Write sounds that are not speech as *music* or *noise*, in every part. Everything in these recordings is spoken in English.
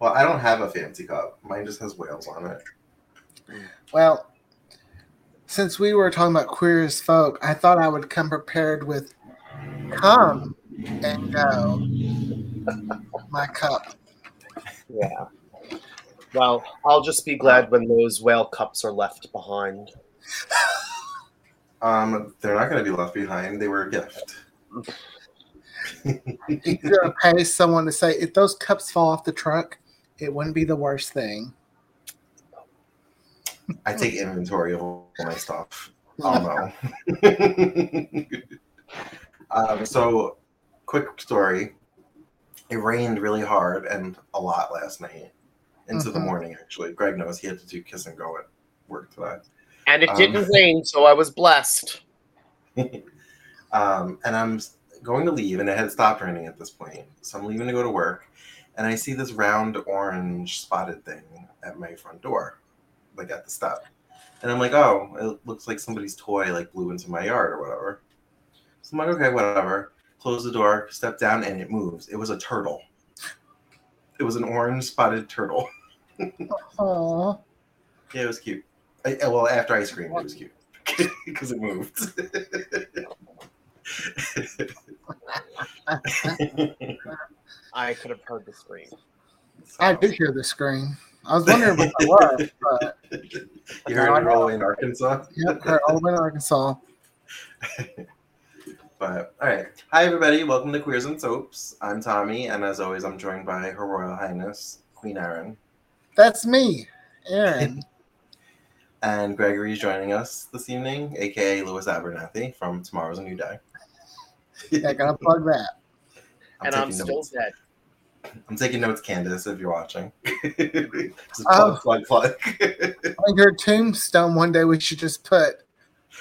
Well, I don't have a fancy cup. Mine just has whales on it. Well, since we were talking about queer as folk, I thought I would come prepared with come and go. *laughs* My cup. Yeah. Well, I'll just be glad when those whale cups are left behind. Um, they're not going to be left behind. They were a gift. You're gonna *laughs* pay someone to say if those cups fall off the truck, it wouldn't be the worst thing. I take inventory of all my stuff. Oh no. *laughs* *laughs* um, so, quick story. It rained really hard and a lot last night into the Mhm. morning. Actually, Greg knows he had to do kiss and go at work today. And it Um, didn't rain, so I was blessed. *laughs* um, and I'm going to leave, and it had stopped raining at this point. So I'm leaving to go to work, and I see this round orange spotted thing at my front door, like at the step. And I'm like, oh, it looks like somebody's toy like blew into my yard or whatever. So I'm like, okay, whatever. Close the door, step down, and it moves. It was a turtle. It was an orange spotted turtle. *laughs* Aww. Yeah, it was cute. I, I- well, after ice cream, it was cute *laughs* because it moved. *laughs* I could have heard the scream. I did hear the scream. I was wondering what it was, but You heard it all in Arkansas. yep, heard all the way to Arkansas. But all right, hi everybody, welcome to Queers and Soaps. I'm Tommy, and as always, I'm joined by Her Royal Highness Queen Erin, That's me, Aaron. *laughs* and Gregory is joining us this evening, aka Louis Abernathy from Tomorrow's a New Day. I gotta plug that. And I'm still notes. dead. I'm taking notes, Candace, if you're watching. *laughs* Just Oh. plug, plug, plug. *laughs* On your tombstone, one day we should just put,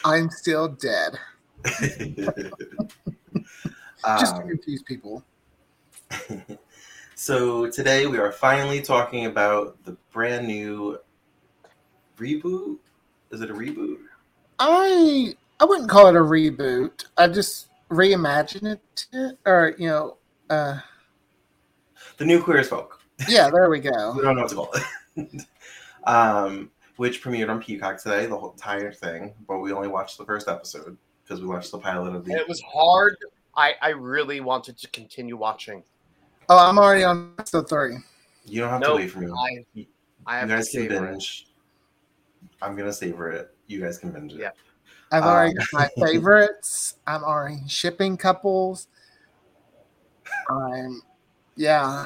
"I'm still dead," *laughs* just to Um, confuse people. so today we are finally talking about the brand new reboot. Is it a reboot? I I wouldn't call it a reboot. I just reimagined it, or you know, uh, The new Queer as Folk. yeah. There we go. *laughs* We go. don't know what to call it. *laughs* um, which premiered on Peacock today, the whole entire thing, but we only watched the first episode because we watched the pilot of And the. it was hard. I, I really wanted to continue watching. Oh, I'm already on episode three. You don't have to wait for me. I You I have to guys can savor it. binge. I'm gonna savor it. You guys can binge it. Yeah. I've already Um, got my *laughs* favorites. I'm already shipping couples. I'm, yeah. All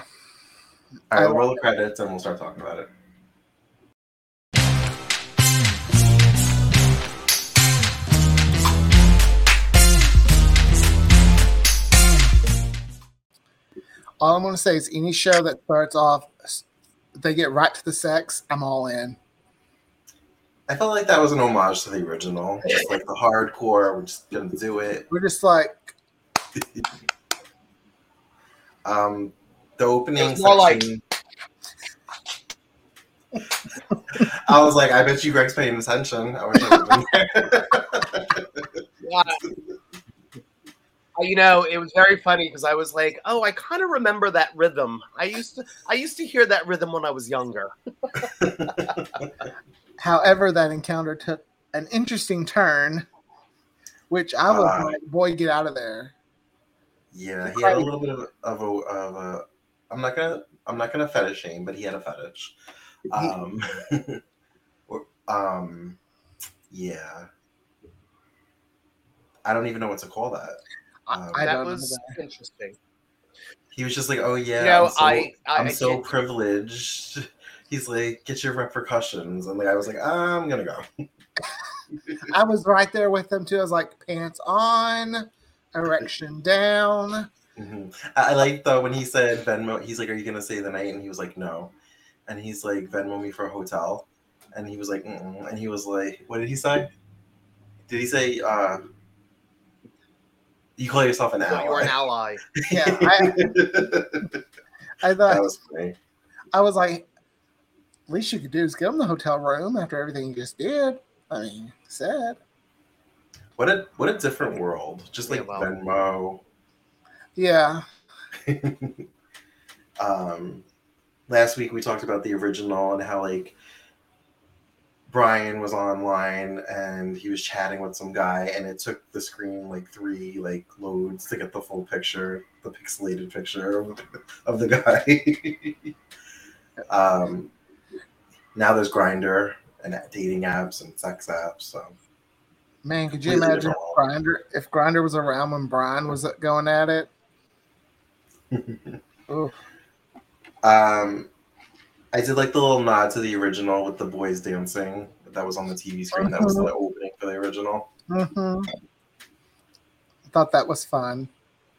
right, I roll the credits and we'll start talking about it. All I'm going to say is any show that starts off, they get right to the sex, I'm all in. I felt like that was an homage to the original. Just like the hardcore, we're just gonna do it. We're just like, *laughs* Um, the opening It's more like- I was like, I bet you Greg's paying attention. I wish I had been there. Yeah. *laughs* Uh, You know, it was very funny because I was like, "Oh, I kind of remember that rhythm. I used to, I used to hear that rhythm when I was younger." *laughs* however, that encounter took an interesting turn, which I was Uh, like, boy, get out of there. Yeah, he had a little bit of, of a of a. I'm not gonna I'm not gonna fetish shame, but he had a fetish. Um, *laughs* or- um, yeah. I don't even know what to call that. Um, I that don't know was interesting. he was just like, "Oh yeah, You know, I'm so, I- I- I'm so can't- privileged." *laughs* He's like, "Get your repercussions," and the guy was like, "I'm gonna go." *laughs* I was right there with him too. I was like, pants on, erection down. Mhm. I, I like though when he said Venmo. He's like, "Are you gonna stay the night?" And he was like, "No," and he's like, "Venmo me for a hotel," and he was like, Mm-mm. and he was like, "What did he say?" Did he say, uh, "You call yourself an So you were an ally"? ally. *laughs* Yeah, I, that I thought was funny. I was like, least you could do is give him the hotel room after everything you just did. I mean, sad. What a what a different world. Just like Yeah, well. Venmo. Yeah. *laughs* um last week we talked about the original and how like Brian was online and he was chatting with some guy and it took the screen like three like loads to get the full picture, the pixelated picture of, of the guy. *laughs* um, now there's Grindr and dating apps and sex apps. So Man, could you imagine if Grindr if Grindr was around when Brian was going at it? *laughs* Um, I did like the little nod to the original with the boys dancing that was on the TV screen. That was the opening for the original. mhm. Thought that was fun.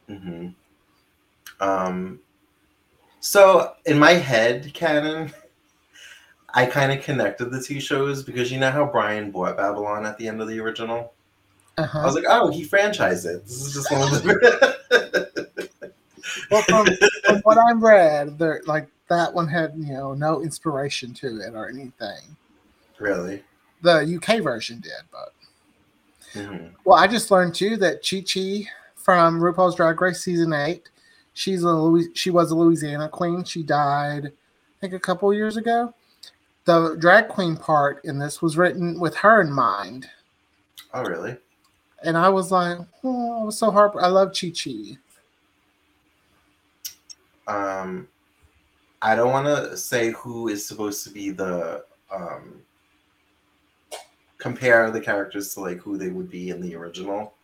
hmm Um, so in my head canon, I kind of connected the two shows because you know how Brian bought Babylon at the end of the original. I Uh-huh. was like, oh, he franchised it. This is just one of the. Well, from, *laughs* from what I've read, there like that one had you know no inspiration to it or anything. really. The UK version did, but hmm well, I just learned too that Chi Chi from RuPaul's Drag Race season eight, she's a Louis, she was a Louisiana queen. She died, I think, a couple years ago. The drag queen part in this was written with her in mind, Oh, really? and I was like, oh, I was so heart. I love Chi Chi. Um, I don't want to say who is supposed to be the um, compare the characters to like who they would be in the original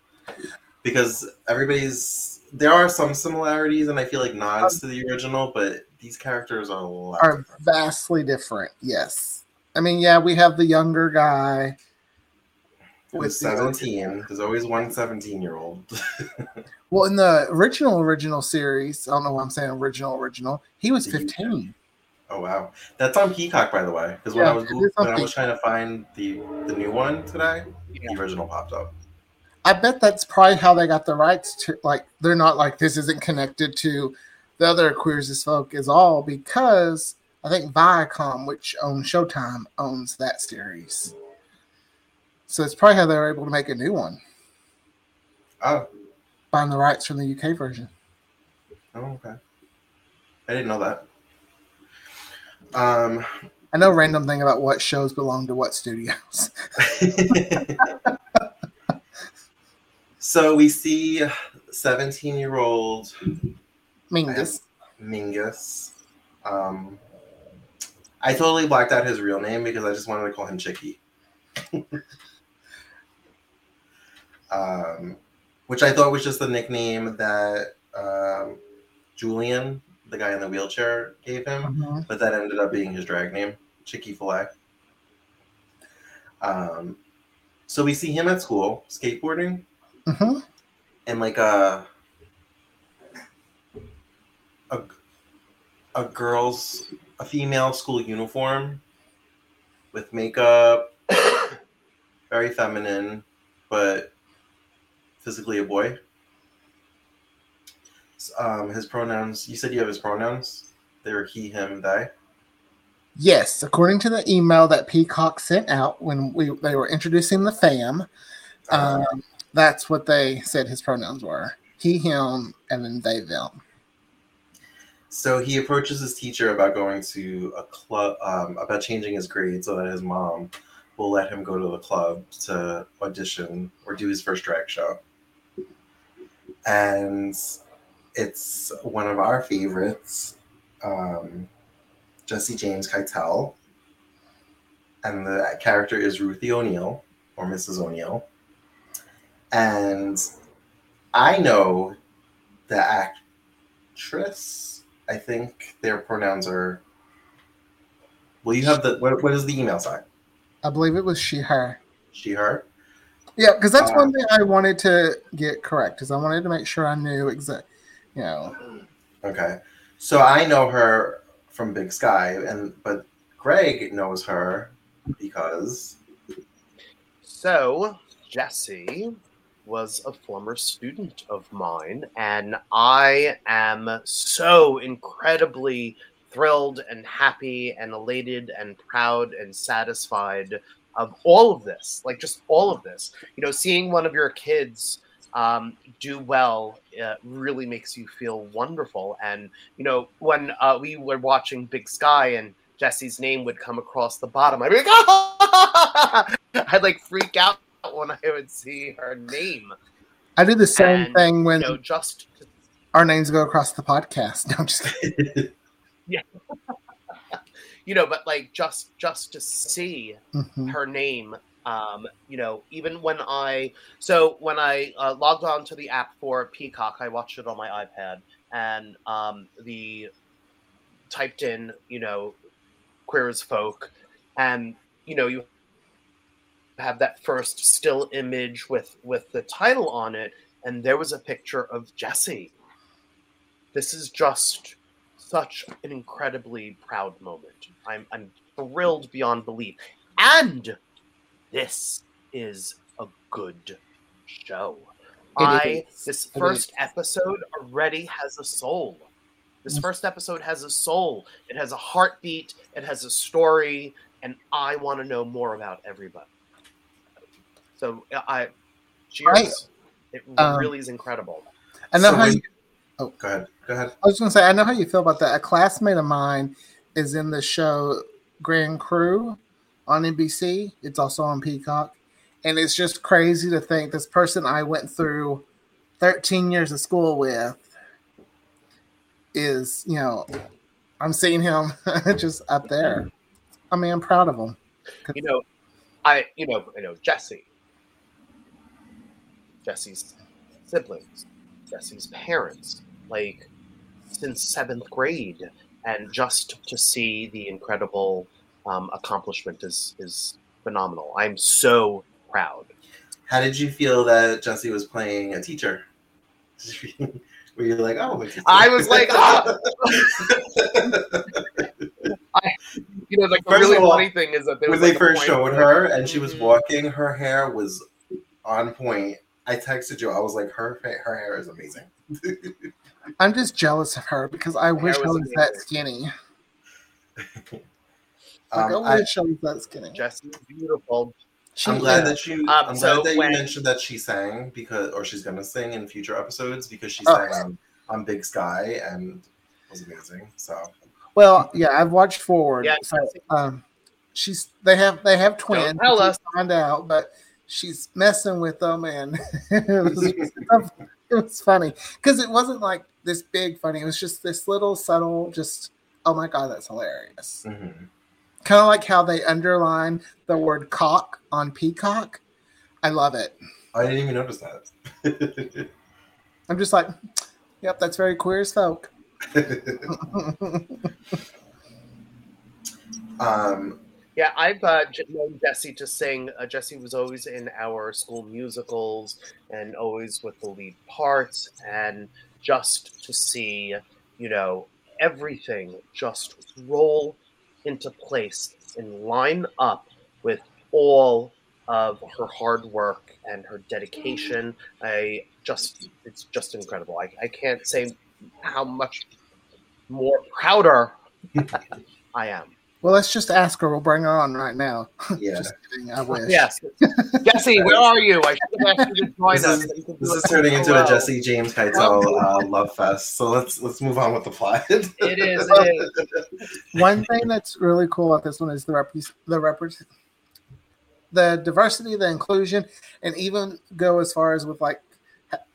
because everybody's there are some similarities and I feel like nods to the original, but these characters are a lot Are different. vastly different. Yes, I mean, yeah, we have the younger guy. Who's the- 17. There's always one 17 year old. *laughs* Well, in the original original series, I don't know why I'm saying original original. He was The 15. oh wow, that's on Peacock by the way. Because when Yeah, I was it Goog- is on when I was trying to find the the new one today, Yeah. the original popped up. I bet that's probably how they got the rights to like they're not like this isn't connected to the other Queers as Folk is all because I think Viacom, which owns Showtime, owns that series. So it's probably how they were able to make a new one, Oh, buying the rights from the UK version. oh okay. I didn't know that. Um, I know random thing about what shows belong to what studios. *laughs* *laughs* so we see 17 year old Mingus. Mingus. Um, I totally blacked out his real name because I just wanted to call him Chicky. *laughs* um, which I thought was just the nickname that um, Julian, the guy in the wheelchair, gave him. Mhm. but that ended up being his drag name, Chicky Filet. Um, so we see him at school skateboarding Mhm. in like a a a girl's a female school uniform with makeup, *coughs* very feminine, but physically a boy. Um, his pronouns. You said you have his pronouns. They're he, him, they. Yes, according to the email that Peacock sent out when we they were introducing the fam, Uh, um, that's what they said his pronouns were: he, him, and then they, them. So he approaches his teacher about going to a club, um, about changing his grade so that his mom will let him go to the club to audition or do his first drag show. And it's one of our favorites, um, Jesse James Keitel. And the character is Ruthie O'Neill or Mrs. O'Neill. And I know the actress. I think their pronouns are. Well, you have the. What, what is the email sign? I believe it was she, her. She, her? Yeah, because that's Uh, one thing I wanted to get correct, because I wanted to make sure I knew exact, you know. Okay. So I know her from Big Sky, and but Greg knows her because. So, Jesse was a former student of mine, and I am so incredibly thrilled and happy and elated and proud and satisfied of all of this. Like, just all of this. You know, seeing one of your kids um, do well uh, really makes you feel wonderful. And you know, when uh, we were watching Big Sky and Jesse's name would come across the bottom, I'd be like, *laughs* I'd like freak out *laughs* when I would see her name. I do the same And, thing when You know, just our names go across the podcast. *laughs* No, I'm just kidding. *laughs* you know, but like just just to see Mhm. her name um you know even when i so when i uh, logged on to the app for peacock i watched it on my ipad and um the typed in you know queer as folk and you know you have that first still image with with the title on it and there was a picture of jesse this is just such an incredibly proud moment i'm i'm thrilled beyond belief and this is a good show. It I is. this first episode already has a soul. This Mm. first episode has a soul. It has a heartbeat. It has a story, and I want to know more about everybody. So I, cheers! it um, really is incredible. I know So how when- you, Go ahead. Go ahead. I was going to say I know how you feel about that. A classmate of mine is in the show Grand Crew on NBC. It's also on Peacock, and it's just crazy to think this person I went through 13 years of school with is you know I'm seeing him *laughs* just up there. I mean, I'm proud of him. You know, I you know you know Jesse, Jesse's siblings, Jesse's parents, like since seventh grade, and just to see the incredible um, accomplishment is is phenomenal. I'm so proud. How did you feel that Jesse was playing a teacher? *laughs* Were you like, oh? I was like, ah! *laughs* You know, like the First really all, funny thing is that there when was they like, first showed her and she was Mhm. walking, her hair was on point. I texted you. I was like, her her hair is amazing. *laughs* I'm just jealous of her because I wish I was was that skinny. *laughs* Like, Um, I I, wish I was that skinny. Jesse's beautiful. She I'm glad is. that you. Um, I'm so glad that when- you mentioned that she sang because, or she's gonna sing in future episodes because she Oh. sang on, on Big Sky and was amazing. So Well, yeah, I've watched forward. Yeah, so, um, she's they have they have twins. tell we us. Find out, but she's messing with them, and *laughs* it was it was funny because it wasn't like this big funny. It was just this little subtle, just oh my god, that's hilarious. mhm. Kind of like how they underline the word cock on peacock. I love it. I didn't even notice that. *laughs* I'm just like, yep, that's very queer as folk. *laughs* um, Yeah, I've uh, known Jesse to sing. Uh, Jesse was always in our school musicals and always with the lead parts. And just to see, you know, everything just roll into place and line up with all of her hard work and her dedication. I just, it's just incredible. I, I can't say how much more prouder *laughs* I am. Well, let's just ask her. We'll bring her on right now. *laughs* yeah, Just kidding. I wish. Yes. *laughs* Jesse, where are you? I should have asked you to join This us. is- so you could this is turning into hello. a Jesse James Keitel uh, love fest. So let's let's move on with the plot. It is. It is. *laughs* One thing that's really cool about this one is the rep- the rep- the diversity, the inclusion, and even go as far as with like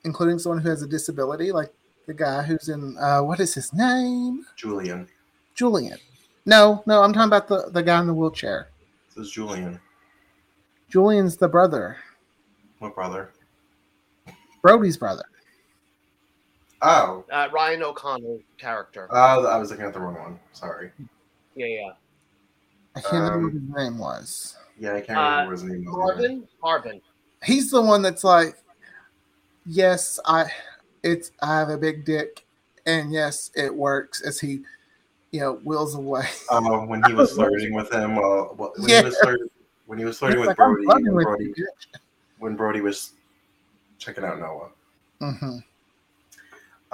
including someone who has a disability, like the guy who's in uh, what is his name? Julian. Julian. No, no, I'm talking about the the guy in the wheelchair. This is Julian. Julian's the brother, What brother? Brody's brother. Oh, Uh, Ryan O'Connell character. uh, I was looking at the wrong one. Sorry. Yeah, yeah. I can't remember Um, what his name was. Yeah, I can't Uh, remember what his name was. either. Marvin. Marvin. He's the one that's like, yes, I, it's I have a big dick, and yes, it works. As he, you know, wheels away. Uh, when he was flirting with him, uh, wh- when Yeah. he was flirting, when he was flirting with like, I'm Brody, when with Brody, when Brody was checking out Noah. Mm-hmm.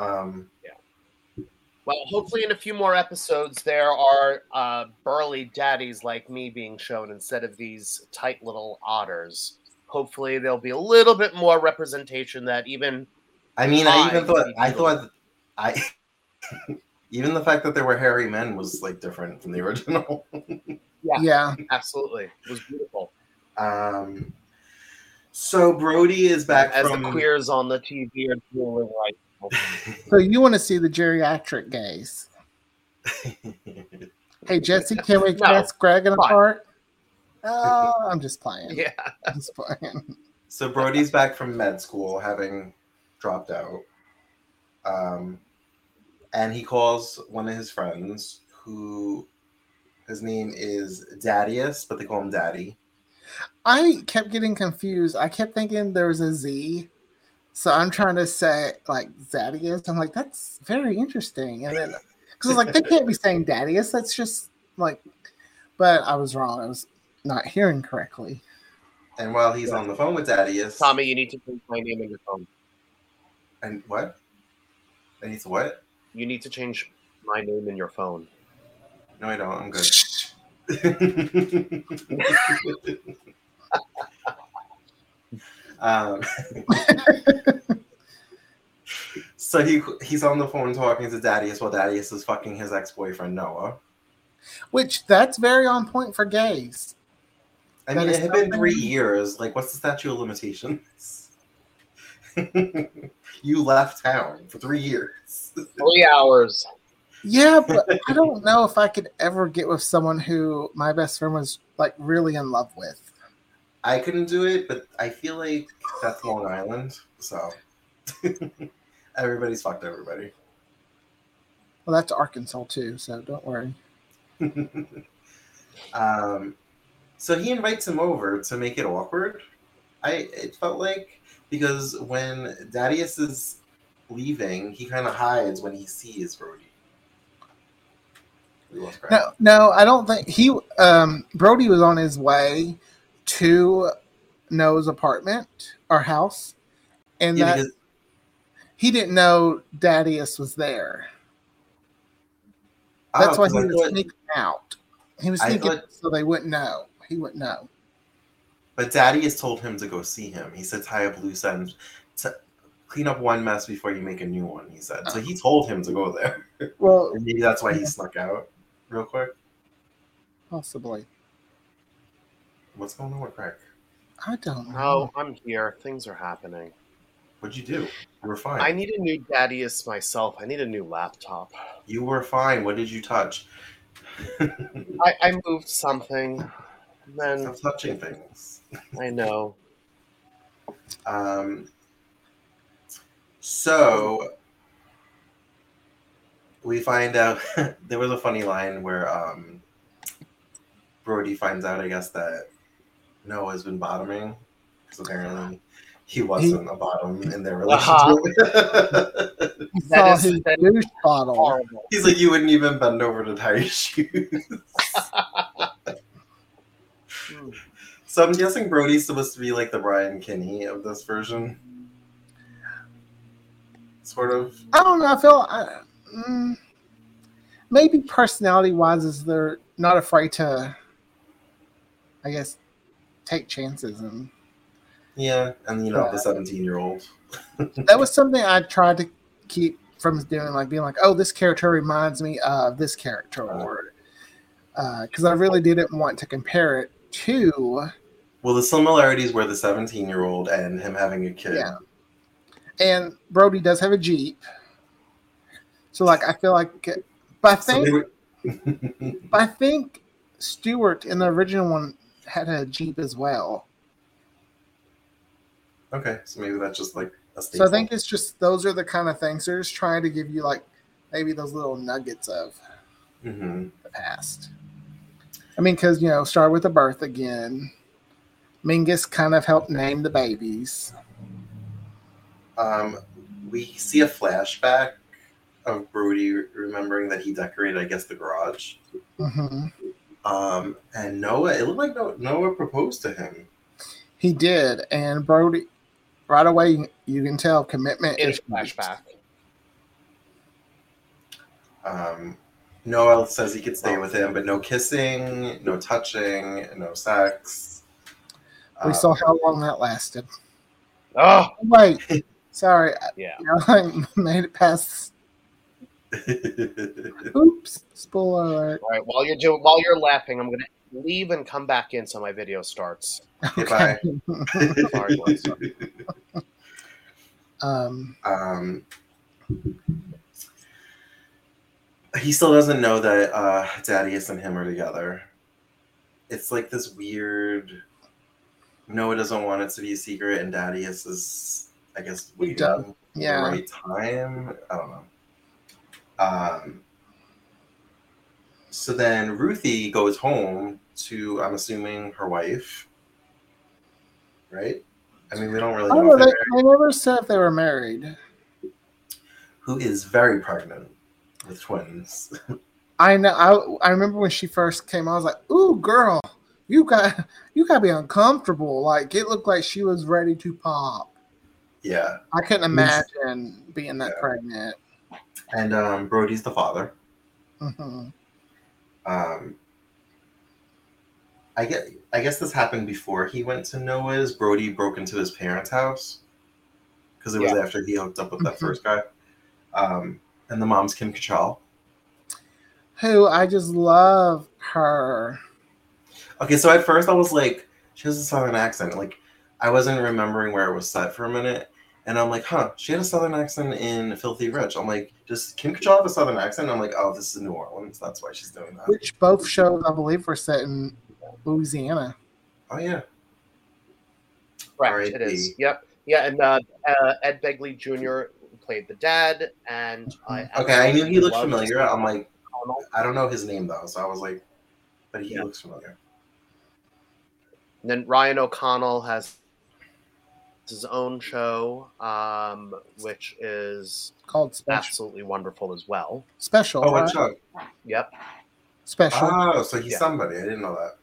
Um, yeah. Well, hopefully, in a few more episodes, there are uh, burly daddies like me being shown instead of these tight little otters. hopefully there'll be a little bit more representation that even I mean, I even thought I thought *laughs* I even the fact that there were hairy men was like different from the *laughs* original. Yeah. Yeah. absolutely It was beautiful. Um, so Brody is back As from the queers on the TV are doing right. So you want to see the geriatric gays? Hey Jesse, *laughs* can we No. cast Greg in a part? Oh, *laughs* I'm just playing. Yeah. I'm just playing. so Brody's back from med school, having dropped out. Um, and he calls one of his friends, who his name is Dadius, but they call him Daddy. I kept getting confused. I kept thinking there was a Z. So I'm trying to say like Zadius. I'm like, that's very interesting. And then because I was like, they can't be saying Dadius. That's just like but I was wrong. I was not hearing correctly. And while he's on the phone with Dadius, Tommy, you need to put my name in your phone. and what? And he's what? You need to change my name in your phone. No, I don't. I'm good. um, so he he's on the phone talking to Dadius while Dadius is fucking his ex boyfriend Noah. Which that's very on point for gays. I That mean, it had been three years. Like, what's the statute of limitations? *laughs* you left town for three years. *laughs* Three hours. Yeah, but I don't *laughs* know if I could ever get with someone who my best friend was like really in love with. I couldn't do it, but I feel like that's Long Island, so everybody's fucked everybody. Well, that's Arkansas too, so don't worry. um, so he invites him over to make it awkward. I it felt like because when Dadius is leaving, he kind of hides when he sees Brody. We lost Brad. No, no, I don't think he. Um, Brody was on his way to Noah's apartment or house, and Yeah, that he didn't know Dadius was there. That's oh, why he was thought- sneaking out. He was sneaking thought- so they wouldn't know. He wouldn't know. But Daddy has told him to go see him. He said tie up loose ends, to clean up one mess before you make a new one. He said so. He uh-huh. told him to go there. Well, *laughs* And maybe that's why he snuck out real quick. possibly. What's going on with Craig? I don't know. No, I'm here. Things are happening. What'd you do? You were fine. I need a new Dadius myself. I need a new laptop. You were fine. What did you touch? *laughs* I, I moved something. Then Stop touching things. I know. Um, so we find out *laughs* there was a funny line where um, Brody finds out, I guess, that Noah's been bottoming because apparently he wasn't a bottom in their Uh-huh. relationship. *laughs* He saw is- his that- douche bottle. Horrible. He's like, you wouldn't even bend over to tie your *laughs* shoes. So I'm guessing Brody's supposed to be like the Brian Kinney of this version. Sort of. I don't know. I feel I, mm, maybe personality wise, is they're not afraid to, I guess, take chances, and Yeah, and you know, the 17 year old. *laughs* that was something I tried to keep from doing, like being like, oh, this character reminds me of this character, or because I really didn't want to compare it to, Well, the similarities were the 17 year old and him having a kid. yeah. And Brody does have a Jeep, so like I feel like, but I So think *laughs* *laughs* they would- I think Stewart in the original one had a Jeep as well. okay, so maybe that's just like a So. I think it's just those are the kind of things they're just trying to give you like maybe those little nuggets of hmm the past. I mean, because you know, start with the birth again. Mingus kind of helped name the babies. um, we see a flashback of Brody remembering that he decorated, I guess, the garage. hmm Um, and Noah, it looked like Noah, Noah proposed to him. He did, and Brody, right away you can tell commitment In a is flashback. Um, Noah says he could stay with him, but no kissing, no touching, no sex. We Um, saw how long that lasted. Oh, Wait, sorry, yeah. you *laughs* know, I made it past. *laughs* Oops, spoiler alert. All right. While you're doing, while you're laughing, I'm gonna leave and come back in so my video starts. Goodbye. *laughs* Sorry, um, um, he still doesn't know that uh, Dadius and him are together. It's like this weird. Noah doesn't want it to be a secret, and Dadius is, I guess, waiting Yeah. the right time. I don't know. Um, so then Ruthie goes home to, I'm assuming, her wife. Right? I mean, we don't really oh, know they, they never said if they were married. who is very pregnant with twins. *laughs* I know. I, I remember when she first came. I was like, "Ooh, girl, you got *laughs* you got to be uncomfortable." Like it looked like she was ready to pop. yeah. I couldn't imagine being that Yeah. pregnant. And um, Brody's the father. hmm Um, I get. I guess this happened before he went to Noah's. Brody broke into his parents' house because it was Yeah. after he hooked up with that Mhm. first guy. Um, and the mom's Kim Cattrall. Who I just love her. Okay, so at first I was like, she has a southern accent. Like, I wasn't remembering where it was set for a minute. And I'm like, huh, she had a southern accent in Filthy Rich. I'm like, does Kim Cattrall have a southern accent? I'm like, oh, this is New Orleans. That's why she's doing that. Which both shows I believe were set in Louisiana. Oh, yeah. Correct. R.I.P.. It is. Yep. Yeah, and uh, uh, Ed Begley Jr. played the dad, and I Okay, I knew he looked familiar. I'm like, I don't know his name, though. So I was like, but he Yeah. looks familiar. And then Ryan O'Connell has his own show, um, which is Called Special. absolutely wonderful as well. Special. Oh, what right? show? Yep. Special. Oh, so he's Yeah. somebody. I didn't know that.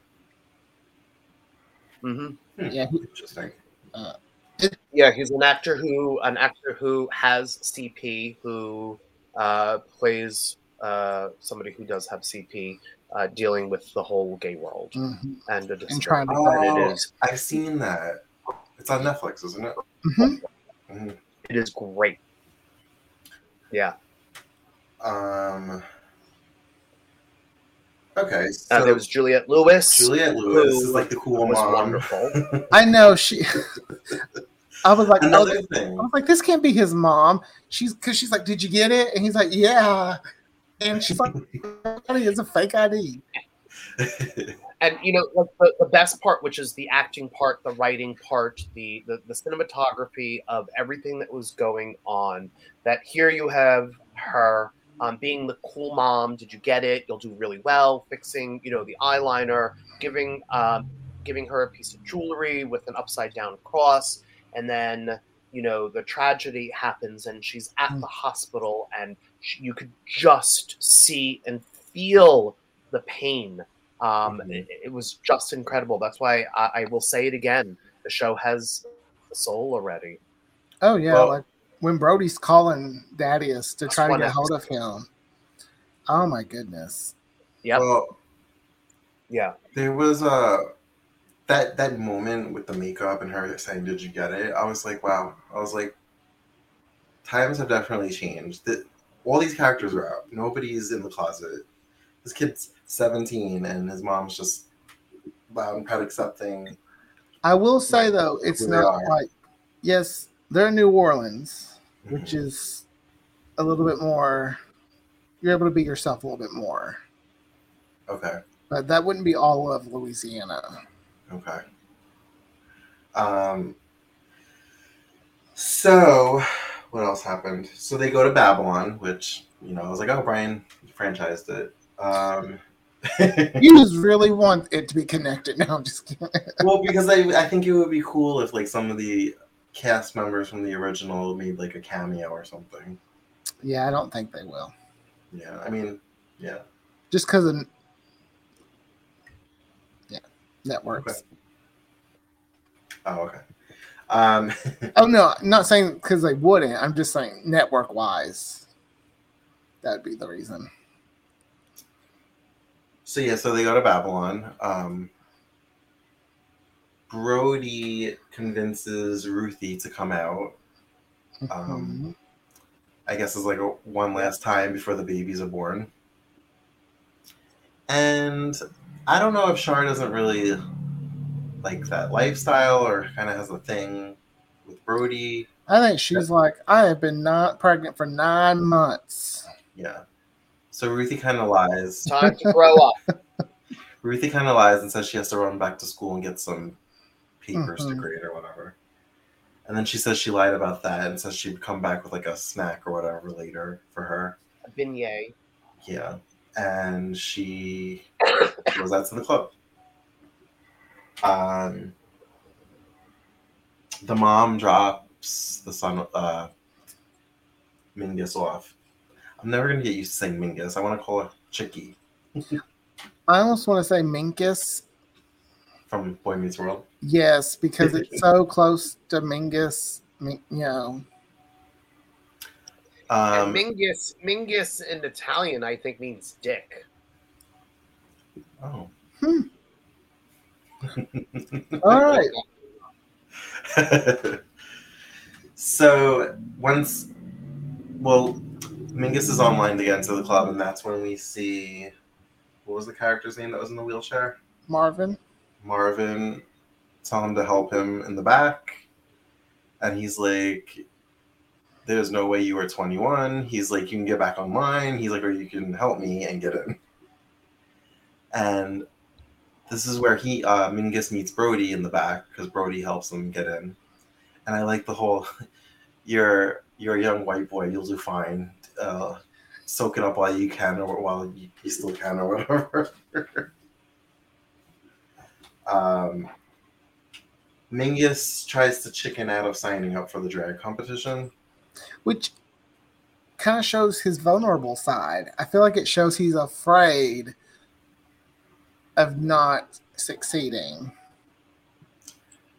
Mm-hmm. yeah. he- Interesting. Yeah, he's an actor who an actor who has CP, who uh, plays uh, somebody who does have CP, uh, dealing with the whole gay world mhm. and the And trying disturbing to- that Oh, it is. I've seen that. It's on Netflix, isn't it? Mhm. Mhm. It is great. Yeah, Um. Okay, uh, so there was Juliette Lewis. Juliette Lewis who is like the cool was mom. wonderful. *laughs* I know she. *laughs* I was like, oh, Another I was like, this can't be his mom. She's because she's like, did you get it? And he's like, yeah. And she's like, it's a fake ID. *laughs* and you know like the, the best part which is the acting part the writing part the, the the cinematography of everything that was going on that here you have her um, being the cool mom did you get it you'll do really well fixing you know the eyeliner giving um, giving her a piece of jewelry with an upside down cross and then you know the tragedy happens and she's at Mm. the hospital and she, you could just see and feel the pain um, Mhm. it, it was just incredible. That's why I, I will say it again. The show has a soul already. Oh yeah, Well- like when Brody's calling Dadius to try to one get hold of him. Oh my goodness. Yeah. Well, Yeah. there was a that that moment with the makeup and her saying, "Did you get it?" I was like, "Wow!" I was like, "Times have definitely changed. That all these characters are out. Nobody's in the closet. This kid's 17, and his mom's just loud and proud accepting." I will say though, it's not like yes, they're in New Orleans, which is a little bit more. You're able to be yourself a little bit more, Okay. but that wouldn't be all of Louisiana. Okay. Um. So, what else happened? So they go to Babylon, which you know I was like, oh, Brian franchised it. Um, *laughs* You just really want it to be connected. *laughs* No, I'm just kidding. well, because I I think it would be cool if like some of the cast members from the original made like a cameo or something. Yeah, I don't think they will. Yeah, I mean, yeah. Just because of yeah, networks. Okay. Oh, okay. Um, Oh no, I'm not saying because they wouldn't. I'm just saying network wise, that'd be the reason. so yeah, so they go to Babylon. Um, Brody convinces Ruthie to come out. Um, I guess it's like a, one last time before the babies are born. And I don't know if Shar doesn't really like that lifestyle or kind of has a thing with Brody. I think she's like, I have been not pregnant for nine months. Yeah. So Ruthie kind of lies. Time to grow up. *laughs* Ruthie kind of lies and says she has to run back to school and get some papers to Mhm. grade or whatever. And then she says she lied about that and says she'd come back with like a snack or whatever later for her. A beignet. Yeah. And she *coughs* goes out to the club. Um, the mom drops the son, uh, Mingus off. I'm never going to get used to saying Mingus. I want to call her Chicky *laughs* I almost want to say Minkus. from Boy Meets World. Yes, because it's *laughs* so close to Mingus. You know, Um, and Mingus, Mingus in Italian, I think means dick. oh. All right. *laughs* so once, well, Mingus is online to get into the club, and that's when we see what was the character's name that was in the wheelchair? Marvin. Marvin tell him to help him in the back, and he's like, "There's no way you are 21." He's like, "You can get back online." He's like, "Or you can help me and get in." And this is where he uh, Mingus meets Brody in the back because Brody helps him get in. And I like the whole, *laughs* "You're you're a young white boy. You'll do fine. Uh, soak it up while you can, or while you, you still can, or whatever." *laughs* um, Mingus tries to chicken out of signing up for the drag competition. which kind of shows his vulnerable side. I feel like it shows he's afraid of not succeeding.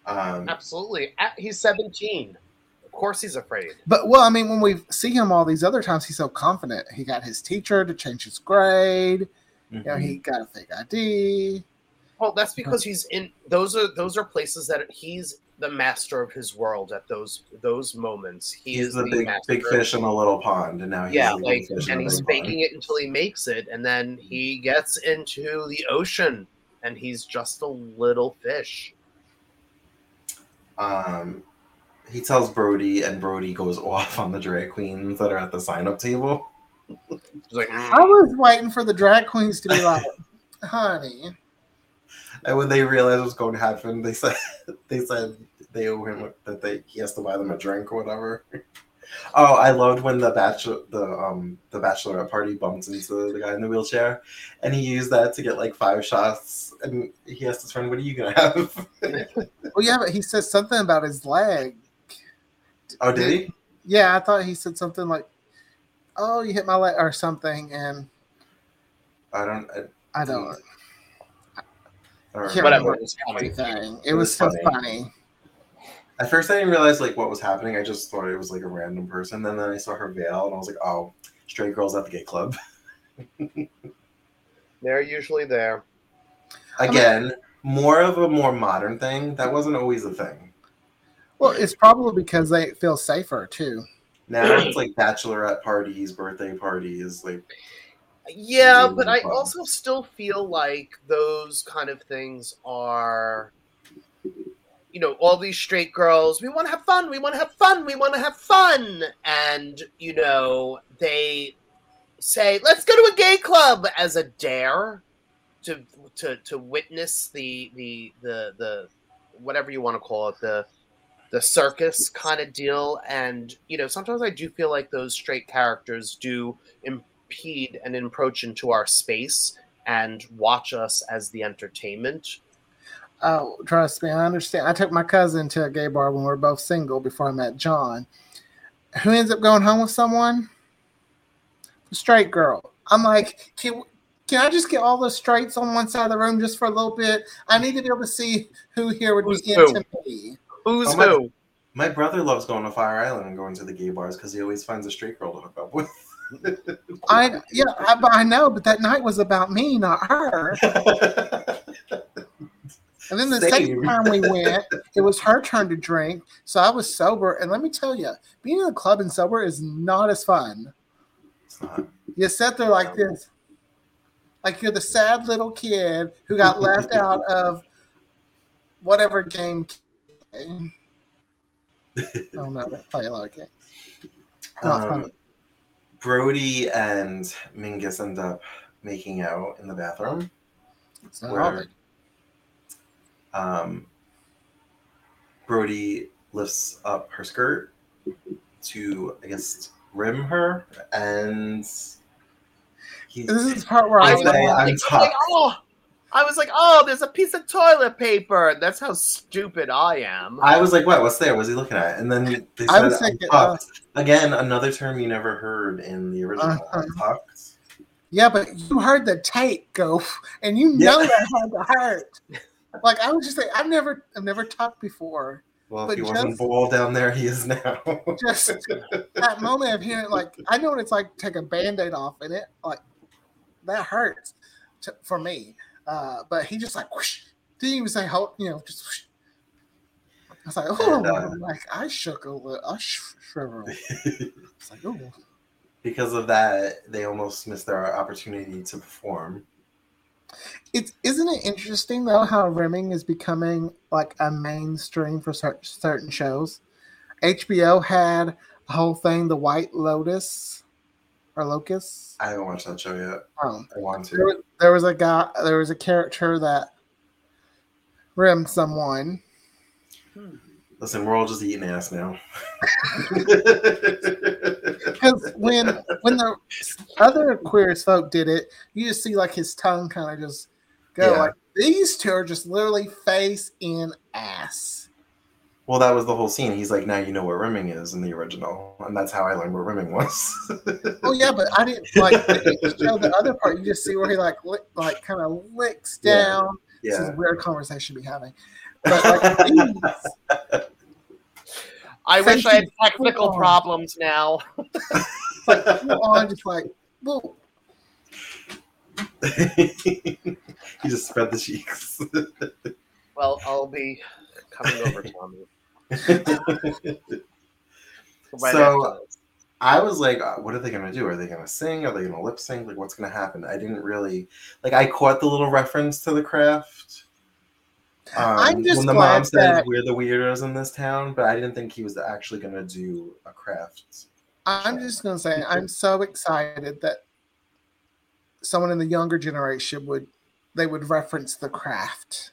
Um, Absolutely. He's 17. Of course he's afraid. But well, I mean, when we see him all these other times, he's so confident. He got his teacher to change his grade. You know, he got a fake ID. Well, that's because he's in those are those are places that he's the master of his world at those those moments. He he's is the big master big fish in a little pond, and now he's Yeah, like fish and a he's big pond. faking it until he makes it, and then he gets into the ocean and he's just a little fish. um, he tells Brody, and Brody goes *laughs* off on the drag queens that are at the sign up table. He's like, I was waiting for the drag queens to be like, honey. *laughs* And when they realized what was going to happen, they said *laughs* they said they owe him that they he has to buy them a drink or whatever. Oh, I loved when the bachelor the um the bachelorette party bumped into the guy in the wheelchair, and he used that to get like five shots, and he has to turn. What are you gonna have? *laughs* Well, yeah, but he says something about his leg. oh, did he? Yeah, I thought he said something like, "Oh, you hit my leg" or something, and I don't. I, I don't. I don't Can't remember. whatever. It was funny. Everything. It, It was, was so funny. funny. At first, I didn't realize like what was happening. I just thought it was like a random person. And then I saw her veil, and I was like, "Oh, straight girls at the gay club." *laughs* They're usually there. Again, more of a more modern thing. That wasn't always a thing. Well, it's probably because they feel safer too. Now *clears throat* it's like bachelorette parties, birthday parties, like Yeah, Really but I fun. also still feel like those kind of things are, you know, all these straight girls. We want to have fun. We want to have fun. We want to have fun. And you know, they say, "Let's go to a gay club" as a dare to to to witness the the the the whatever you want to call it the the circus kind of deal. And you know, sometimes I do feel like those straight characters do impede and encroach into our space and watch us as the entertainment. Oh, trust me, I understand. I took my cousin to a gay bar when we were both single before I met John. Who ends up going home with someone? The straight girl. I'm like, can can I just get all the straights on one side of the room just for a little bit? I need to be able to see who here would Who's be who? into me. Who's Oh my- who? my brother loves going to Fire Island and going to the gay bars because he always finds a straight girl to hook up with. *laughs* I yeah, I, I know, but that night was about me, not her. *laughs* And then the Same. second time we *laughs* went, it was her turn to drink. So I was sober. And let me tell you, being in a club and sober is not as fun. You sit there like this, like you're the sad little kid who got left *laughs* out of whatever game. I don't know. Play a lot of games. Um. Brody and Mingus end up making out in the bathroom. It's not where- Um, Brodie lifts up her skirt to, I guess, rim her, and he, This is the part where I was say like, I'm like, oh, I was like, oh, there's a piece of toilet paper. That's how stupid I am. I was like, "What? What's there? What's he looking at?" And then they said, was thinking, uh. Again, another term you never heard in the original. Uh-huh. Yeah, but you heard the tape go, *laughs* and you know that had to hurt. *laughs* Like I was just like, I've never, I've never talked before. Well, if But he wasn't just- ball down there, he is now. Just that moment of hearing, like, I know what it's like to take a band-aid off, and it like that hurts to, for me. Uh, but he just like whoosh, didn't even say hold, you know, just. Whoosh. I was like, oh, And, uh, like I shook a little, I sh- shriveled. *laughs* It's like, oh, because of that, they almost missed their opportunity to perform. It's isn't it interesting though how rimming is becoming like a mainstream for certain shows. HBO had the whole thing, the White Lotus or Locust. I haven't watched that show yet. Um, I want there, to. was, there was a guy, there was a character that rimmed someone. Listen, we're all just eating ass now. *laughs* *laughs* Because when when the other queer as folk did it, you just see like his tongue kind of just go. Yeah. Like these two are just literally face in ass. well, that was the whole scene. He's like, now you know what rimming is in the original, and that's how I learned what rimming was. Oh yeah, but I didn't like didn't show the other part. You just see where he like lick, like kind of licks Yeah. down. This is a weird conversation to be having. But like these, *laughs* I wish I had technical problems now. *laughs* like full on, just like whoa. *laughs* he just spread the cheeks. Well, I'll be coming over, Tommy. *laughs* Right So- I was like, uh, what are they gonna do? Are they gonna sing? Are they gonna lip sync? Like, what's gonna happen? I didn't really like. I caught the little reference to the craft. Um, I'm just when the glad mom said that- we're the weirdos in this town, but I didn't think he was actually gonna do a craft. I'm just gonna say I'm so excited that someone in the younger generation would they would reference the craft.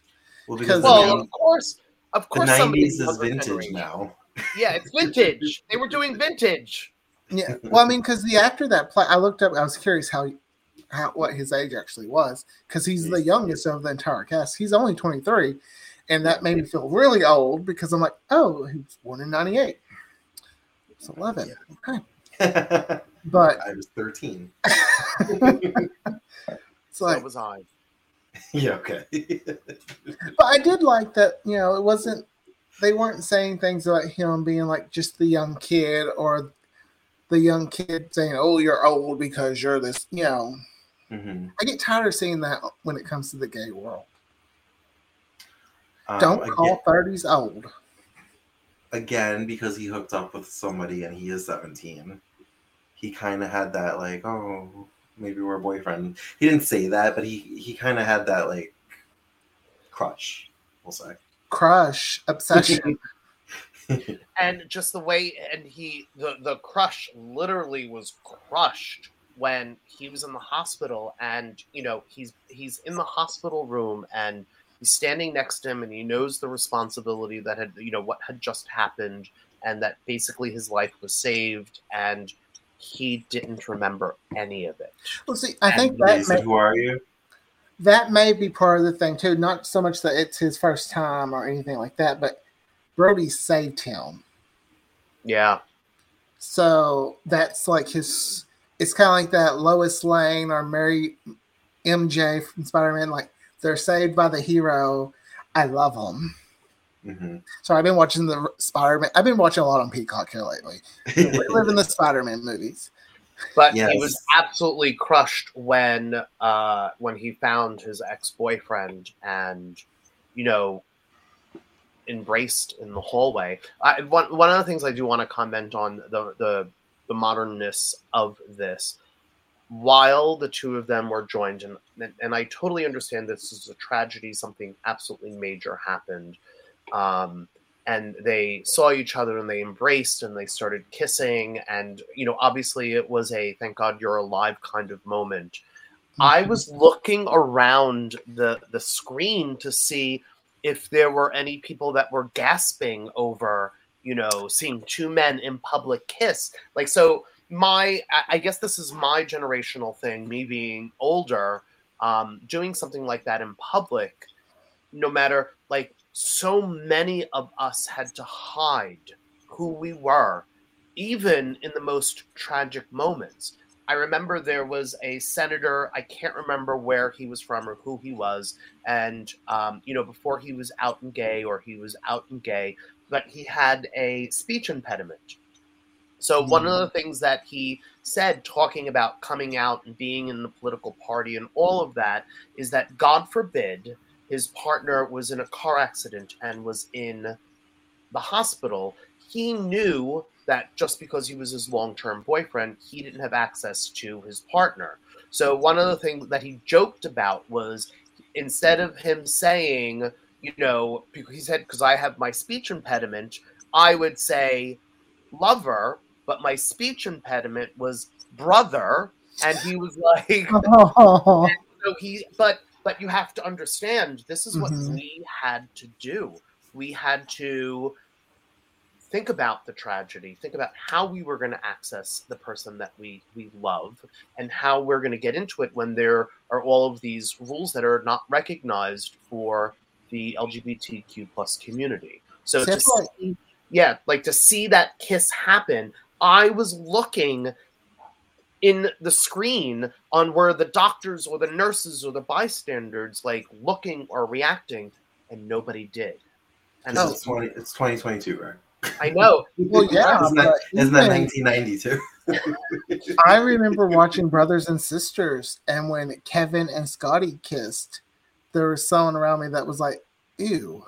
Well, because Because- Well, of course, of course, somebody '90s is vintage generation- now. Yeah, it's vintage. they were doing vintage. Yeah, well, I mean, because the actor that play, I looked up. I was curious how, how what his age actually was, because he's the youngest of the entire cast. He's only 23, and that made me feel really old because I'm like, oh, he was born in '98. It's 11. Okay, *laughs* but I was 13. *laughs* it's So like, was I. yeah, okay. *laughs* but I did like that. You know, it wasn't. They weren't saying things about him being like just the young kid or the young kid saying, "Oh, you're old because you're this." You know, Mhm. I get tired of seeing that when it comes to the gay world. Um, Don't again- call 30s old. again because he hooked up with somebody and he is 17 he kind of had that like oh maybe we're a boyfriend he didn't say that but he he kind of had that like crush we'll say Crush, obsession. *laughs* and just the way and he the the crush literally was crushed when he was in the hospital and you know he's he's in the hospital room and he's standing next to him and he knows the responsibility that had you know what had just happened and that basically his life was saved and he didn't remember any of it well, see, I think that may, who are you that may be part of the thing too. Not so much that it's his first time or anything like that, but Brodie saved him. yeah So that's like his. It's kind of like that Lois Lane or Mary MJ from Spider Man. Like they're saved by the hero. I love them. hmm So I've been watching the Spider Man. I've been watching a lot on Peacock here lately. *laughs* We live in the Spider Man movies. but Yes. he was absolutely crushed when uh when he found his ex-boyfriend and you know, embraced in the hallway. I, one one of the things I do want to comment on the the the modernness of this. While the two of them were joined, and and I totally understand this is a tragedy, something absolutely major happened. Um, and they saw each other and they embraced and they started kissing and you know obviously it was a thank god you're alive kind of moment i Mm-hmm. was looking around the the screen to see if there were any people that were gasping over you know seeing two men in public kiss. Like so my I- guess this is my generational thing me being older um doing something like that in public no matter like so many of us had to hide who we were even in the most tragic moments. I remember there was a senator i can't remember where he was from or who he was and um, you know before he was out and gay or he was out and gay but he had a speech impediment so one of the hmm. things that he said talking about coming out and being in the political party and all of that is that god forbid his partner was in a car accident and was in the hospital, he knew that just because he was his long term boyfriend, he didn't have access to his partner. So, one of the things that he joked about was instead of him saying, you know, he said, because I have my speech impediment, I would say lover, but my speech impediment was brother. And he was like, Oh, *laughs* *laughs* so he but but you have to understand this is what Mhm. we had to do we had to think about the tragedy think about how we were going to access the person that we we love and how we're going to get into it when there are all of these rules that are not recognized for the lgbtq plus community so to right. see, yeah like to see that kiss happen i was looking in the screen on where the doctors or the nurses or the bystanders like looking or reacting and nobody did and This I 20, it's 2022, right? I know *laughs* well, yeah. Isn't that, but isn't that 1992? I remember watching Brothers and Sisters, and when Kevin and Scotty kissed, there was someone around me that was like, "Ew,"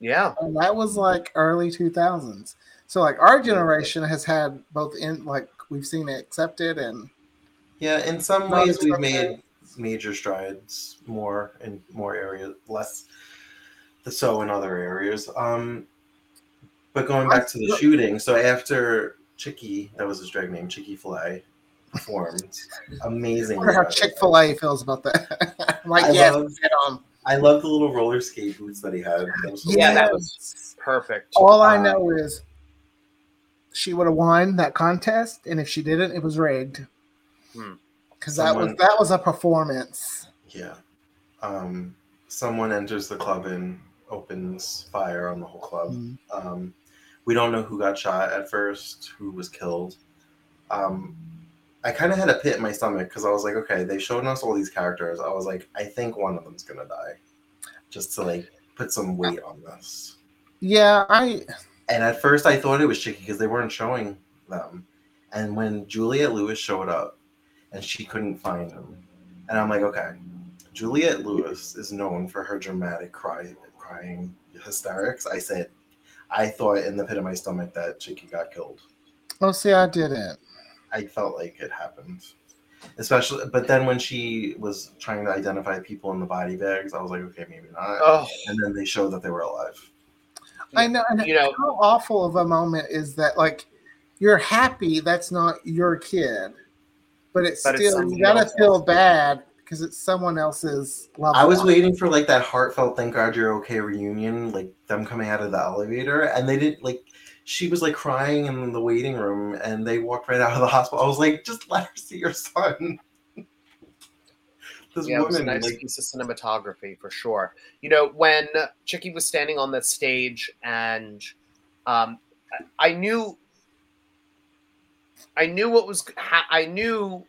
yeah and that was like early two thousands. So like our generation has had both in like we've seen it accepted and Yeah, in some ways we've made major strides more in more areas, less the so in other areas. Um, but going back to the shooting, so after Chicky, that was his drag name, Chicky Flay, performed, amazing. I wonder how Chick Fil A feels about that. *laughs* I'm like, I yes, love- get on. I love the little roller skate boots that he had. That yeah that was perfect All I Um, know is she would have won that contest, and if she didn't, it was rigged. Hmm. Because that was that was a performance. Yeah. Um, someone enters the club and opens fire on the whole club. Mm. Um, we don't know who got shot at first, who was killed. Um, I kind of had a pit in my stomach because I was like, okay, they've shown us all these characters. I was like, I think one of them's gonna die, just to like put some uh, weight on this. Yeah, I And at first, I thought it was Chicky because they weren't showing them. And when Juliette Lewis showed up, and she couldn't find him, and I'm like, okay, Juliette Lewis is known for her dramatic cry, crying hysterics. I said, I thought in the pit of my stomach that Chicky got killed. oh see, I didn't. I felt like it happened. Especially, but then when she was trying to identify people in the body bags, I was like, okay, maybe not. oh And then they showed that they were alive. I know. And you know how awful of a moment is that? Like, you're happy that's not your kid, but it's But still somebody you gotta feel bad because it's someone else's love. I was life. waiting for like that heartfelt "Thank God You're Okay" reunion, like them coming out of the elevator, and they didn't like. She was like crying in the waiting room, and they walked right out of the hospital. I was like, just let her see your son. *laughs* this yeah, it was a woman, nice like, piece of cinematography for sure. You know, when Chicky was standing on the stage, and um, I I knew, I knew what was, ha- I knew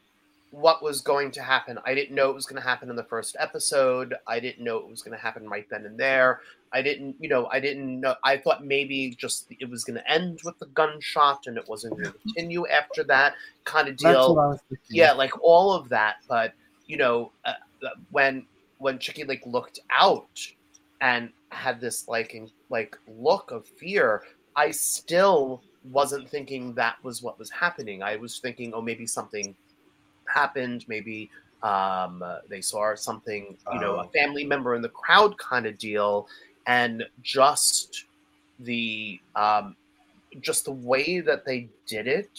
what was going to happen. I didn't know it was going to happen in the first episode. I didn't know it was going to happen right then and there. I didn't, you know, I didn't know. I thought maybe just it was going to end with the gunshot and it wasn't going to continue after that kind of deal what I was thinking. yeah like all of that but you know uh, uh, when when chicky like looked out and had this like in, like look of fear, I still wasn't thinking that was what was happening. I was thinking, oh, maybe something happened. Maybe um, uh, they saw something, you know, a Oh. family member in the crowd kind of deal, and just the um, just the way that they did it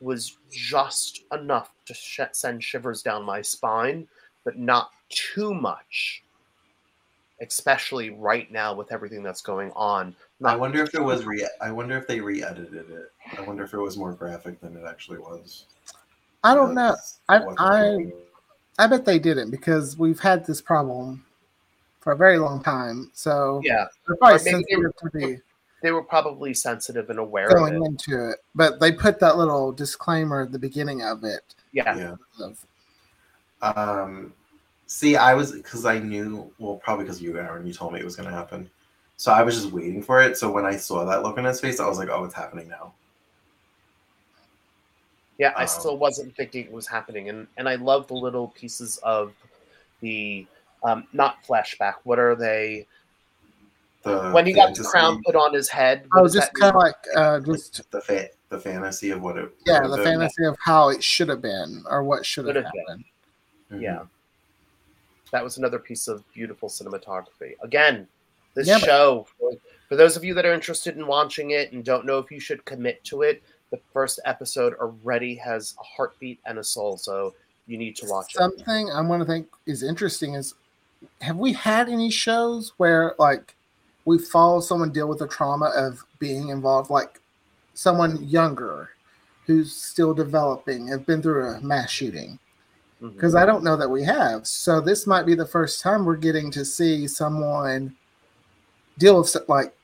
was just enough to sh- send shivers down my spine, but not too much. Especially right now with everything that's going on. I wonder if it was re. I wonder if they re-edited it. I wonder if it was more graphic than it actually was. I don't know. I- I- I bet they didn't because we've had this problem for a very long time. So yeah, they're probably Or maybe they were- to be they were probably sensitive and aware of going it. into it. But they put that little disclaimer at the beginning of it. Yeah. Yeah. Um, see, I was because I knew. Well, probably because you, Aaron, you told me it was going to happen. So I was just waiting for it. So when I saw that look on his face, I was like, "Oh, it's happening now." Yeah, I Um, still wasn't thinking it was happening, and and I love the little pieces of the um, not flashback. What are they? The when he got the crown put on his head. oh, just kind of like uh, just the fa- the fantasy of what it. yeah, would the have been. fantasy of how it should have been or what should have Should have been. happened. Mhm. Yeah, that was another piece of beautiful cinematography. Again, this Yeah, show for, for those of you that are interested in watching it and don't know if you should commit to it, the first episode already has a heartbeat and a soul, so you need to watch it. Something I want to think is interesting is have we had any shows where like we follow someone deal with the trauma of being involved, like someone younger who's still developing, have been through a mass shooting? Because I don't know that we have. So this might be the first time we're getting to see someone deal with like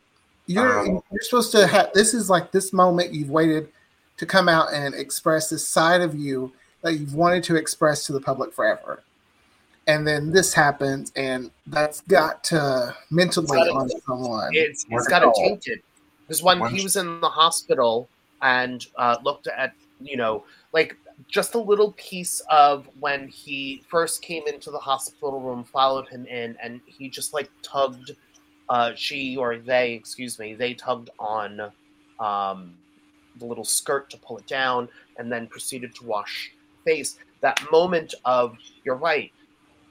you're Um, you're supposed to have this is like this moment you've waited to come out and express this side of you that you've wanted to express to the public forever. And then this happens and that's got to mentally It's gotta- on someone. it's it's got it control. it. because when Once- he was in the hospital and uh, looked at you know like just a little piece of when he first came into the hospital room followed him in and he just like tugged uh, she or they excuse me they tugged on um, the little skirt to pull it down and then proceeded to wash face that moment of you're right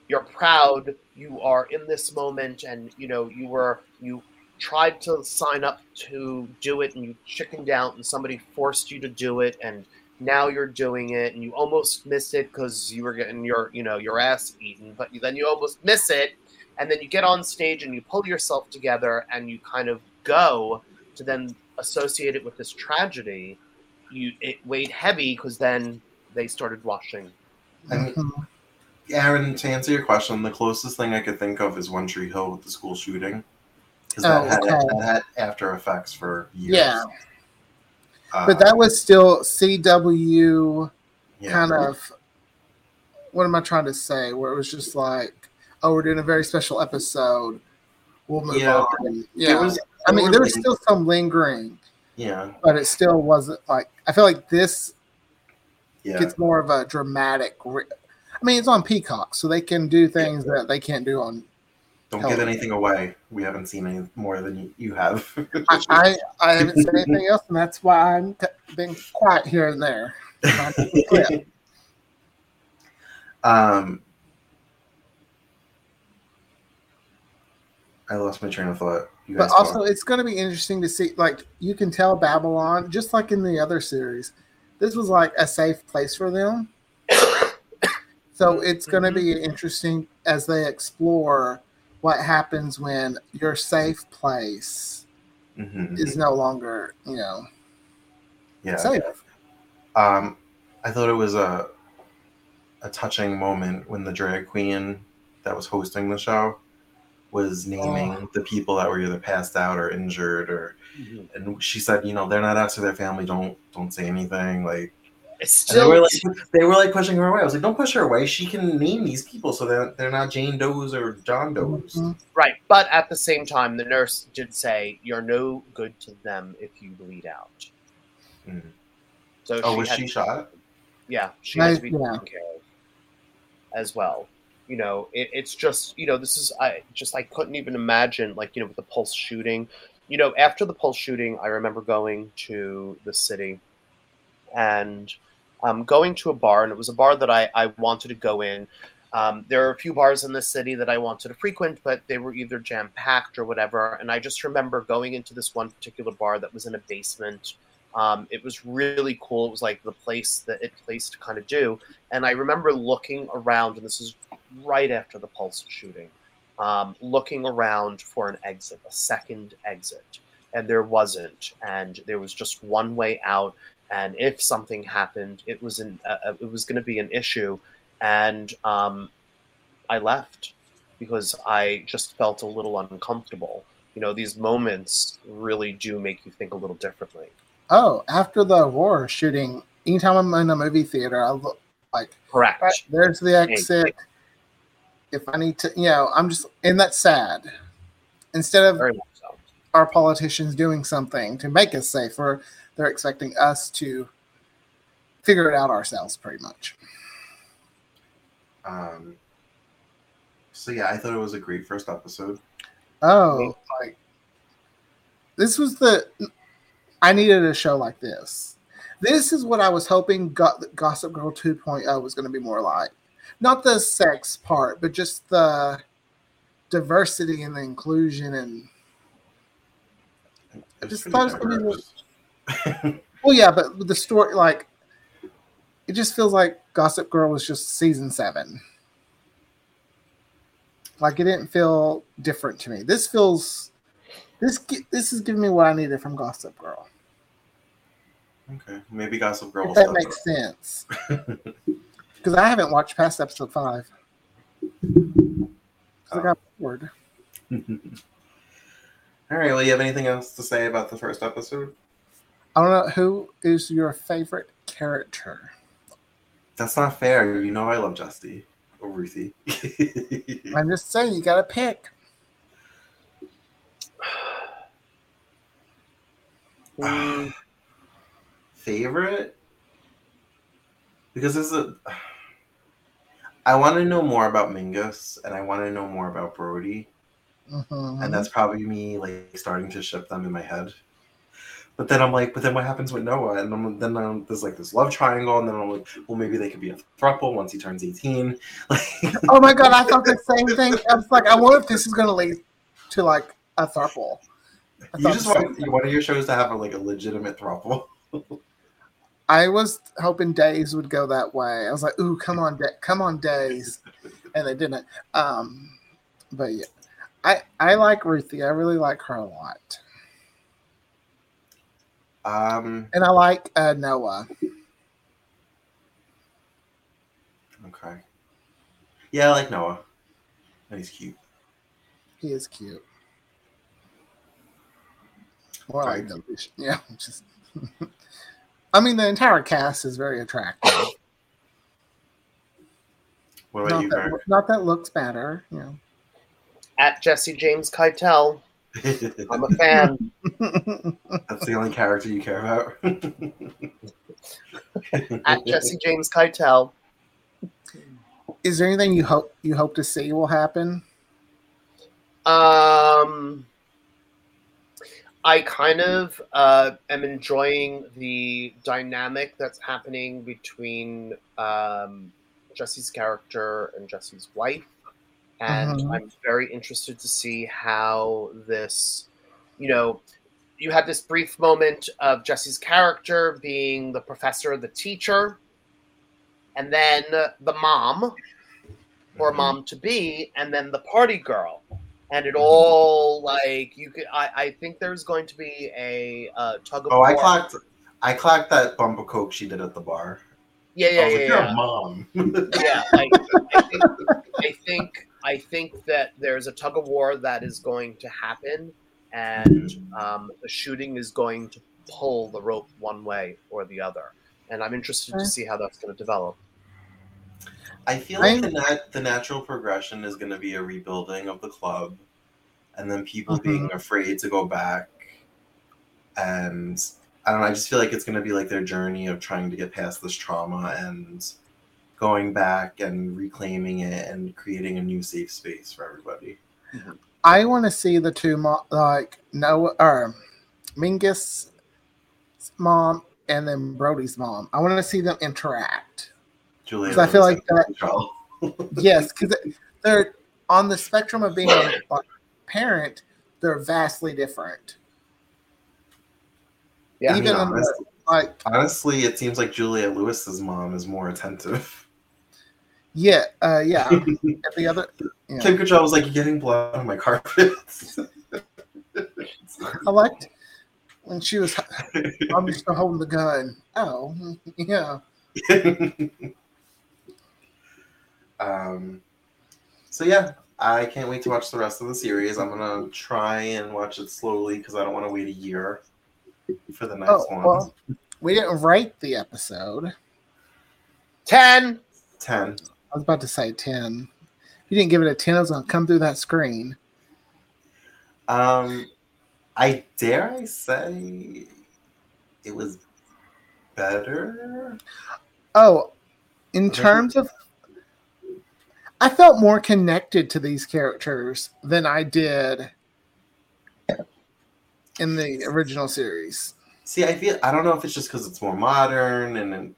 you're proud you are in this moment and you know you were you tried to sign up to do it and you chickened out and somebody forced you to do it and now you're doing it and you almost missed it because you were getting your you know your ass eaten but then you almost miss it. And then you get on stage and you pull yourself together and you kind of go to then associate it with this tragedy. You it weighed heavy because then they started washing. I mean. Mm-hmm. Aaron, to answer your question, the closest thing I could think of is One Tree Hill with the school shooting. Because that, Oh, had, okay. that had after effects for years. Yeah. Uh, but that was still CW yeah. kind of what am I trying to say? Where it was just like, oh, we're doing a very special episode. We'll move Yeah. on. Yeah, was, I mean, there was still some lingering, Yeah. but it still wasn't like. I feel like this Yeah. gets more of a dramatic. Re- I mean, it's on Peacock, so they can do things that they can't do on. Don't Hell. give anything away. We haven't seen any more than you, have. I, I, *laughs* I haven't said anything else, and that's why I'm t- being quiet here and there. Trying to be clear. um, I lost my train of thought. You but also it's going to be interesting to see like you can tell babylon just like in the other series this was like a safe place for them so it's going to be interesting as they explore what happens when your safe place Mhm. is no longer you know yeah. safe Um, I thought it was a a touching moment when the drag queen that was hosting the show was naming Oh. the people that were either passed out or injured or and she said, you know, they're not or their family. Don't don't say anything. Like It's and they were like they were like pushing her away. I was like, don't push her away. She can name these people so they're they're not Jane Doe's or John Doe's. Mhm. right, but at the same time, the nurse did say you're no good to them if you bleed out. Mm. So Oh, was had- she shot? Yeah, she had to be yeah. taken care of as well. you know, it, it's just you know, this is I just I couldn't even imagine like you know with the Pulse shooting. You know, after the Pulse shooting, I remember going to the city and um, going to a bar, and it was a bar that I, I wanted to go in. Um, there are a few bars in the city that I wanted to frequent, but they were either jam packed or whatever. And I just remember going into this one particular bar that was in a basement. Um, it was really cool. It was like the place that it placed to kind of do. And I remember looking around, and this is right after the Pulse shooting, um, looking around for an exit, a second exit, and there wasn't. And there was just one way out. And if something happened, it was an uh, it was going to be an issue. And um, I left because I just felt a little uncomfortable. You know, these moments really do make you think a little differently. Oh, after the Aurora shooting, anytime I'm in a movie theater, I look like Correct. right, there's the exit. If I need to, you know, I'm just, and that's sad. Instead of Very much so. our politicians doing something to make us safer, they're expecting us to figure it out ourselves, pretty much. Um, so yeah, I thought it was a great first episode. Oh, like this was the. I needed a show like this. This is what I was hoping Go- Gossip Girl 2.0 was going to be more like. Not the sex part, but just the diversity and the inclusion and was just thought it was gonna be diverse. *laughs* well, yeah, but the story, like, it just feels like Gossip Girl was just season seven. Like, it didn't feel different to me. This feels, this this is giving me what I needed from Gossip Girl. okay, maybe Gossip Girl If that makes sense. *laughs* Because I haven't watched past episode five. 'Cause I got oh. bored. *laughs* All right. Well, you have anything else to say about the first episode? I don't know who is your favorite character. That's not fair. You know I love Justy or Ruthie. *laughs* I'm just saying, you got to pick. *sighs* Favorite because this is a i want to know more about mingus and i want to know more about brodie Mhm. and that's probably me like starting to ship them in my head but then i'm like but then what happens with noah and I'm, then I'm, there's like this love triangle and then i'm like well maybe they could be a throuple once he turns 18 *laughs* like oh my god, I thought the same thing. I was like, I wonder if this is going to lead to like a throuple. You just want you want your shows to have a, like a legitimate throuple *laughs* I was hoping Days would go that way. I was like, "Ooh, come on, da- come on, Days," and they didn't. Um, but yeah, I I like Ruthie. I really like her a lot, um and I like uh, Noah. okay yeah i like noah and he's cute He is cute. More like Delusion. Yeah, just. *laughs* I mean, the entire cast is very attractive. *coughs* what about Not you that, not that looks better, you know. at Jesse James Keitel, I'm a *laughs* fan. *laughs* That's the only character you care about. *laughs* at Jesse James Keitel. is there anything you hope you hope to see will happen? Um, I kind of uh, am enjoying the dynamic that's happening between um, Jesse's character and Jesse's wife, and Mhm. I'm very interested to see how this, you know, you had this brief moment of Jesse's character being the professor, the teacher, and then the mom or Mhm. mom to be, and then the party girl. And it all like you could. I, I think there's going to be a uh, tug of Oh, I war. clocked. I clocked that bump of coke she did at the bar. Yeah, yeah, I was yeah, like, "You're yeah. a mom." yeah. Like, I think, I think I think that there's a tug of war that is going to happen, and um, the shooting is going to pull the rope one way or the other. And I'm interested Okay. to see how that's going to develop. I feel I- like the nat- the natural progression is going to be a rebuilding of the club, and then people Mhm. being afraid to go back, and I don't know. I just feel like it's going to be like their journey of trying to get past this trauma and going back and reclaiming it and creating a new safe space for everybody. I want to see the two mo- like Noah or Mingus mom and then Brodie's mom. I want to see them interact. Julia, 'Cause I feel like that- Control. *laughs* *laughs* Yes, because they're on the spectrum of being a parent. They're vastly different. Yeah. Even Yeah, in the, like Honestly, it seems like Julia Lewis's mom is more attentive. Yeah, uh, yeah. *laughs* and the other, yeah. Kim Cattrall was like, getting blood on my carpets." *laughs* I liked when she was. I'm just holding the gun. Oh, yeah. *laughs* um, so yeah, I can't wait to watch the rest of the series. I'm gonna try and watch it slowly because I don't want to wait a year for the next Oh, one. well, we didn't write the episode. 10. Ten. I was about to say 10. If you didn't give it a 10, I was going to come through that screen. Um, I dare I say it was better. Oh, in Okay. terms of. I felt more connected to these characters than I did in the original series. See, I feel I don't know if it's just because it's more modern and then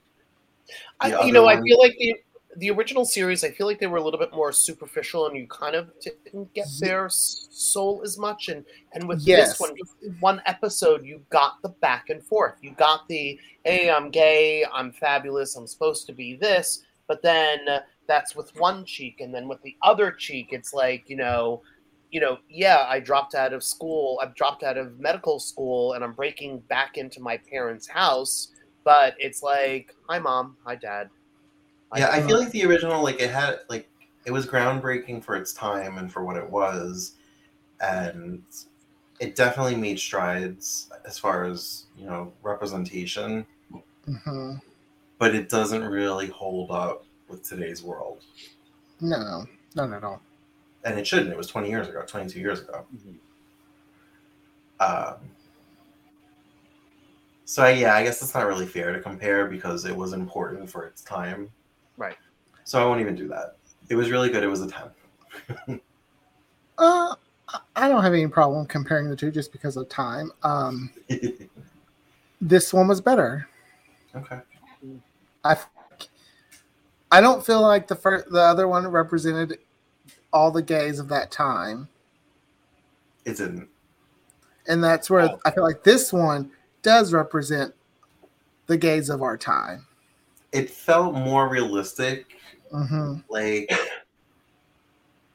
I, the you other know, I feel like the the original series, I feel like they were a little bit more superficial, and you kind of didn't get their soul as much. And and with Yes. this one, one episode, you got the back and forth. You got the hey, I'm gay, I'm fabulous, I'm supposed to be this, but then uh, that's with one cheek, and then with the other cheek, it's like you know. You know, yeah, I dropped out of school. I've dropped out of medical school, and I'm breaking back into my parents' house. But it's like, hi, mom, hi, dad. Yeah, I uh, feel like the original like it had like it was groundbreaking for its time and for what it was, and it definitely made strides as far as you know representation, hmm but it doesn't really hold up with today's world, No, not at all. and it shouldn't. It was twenty years ago, twenty two years ago. Um, so yeah, I guess it's not really fair to compare because it was important for its time. Right. So I won't even do that. It was really good. It was a ten. Uh, I- I don't have any problem comparing the two just because of time. Um, *laughs* this one was better. okay. I, I don't feel like the first, the other one represented all the gays of that time, It didn't. and that's where Oh. I feel like this one does represent the gays of our time. It felt more realistic. hmm Like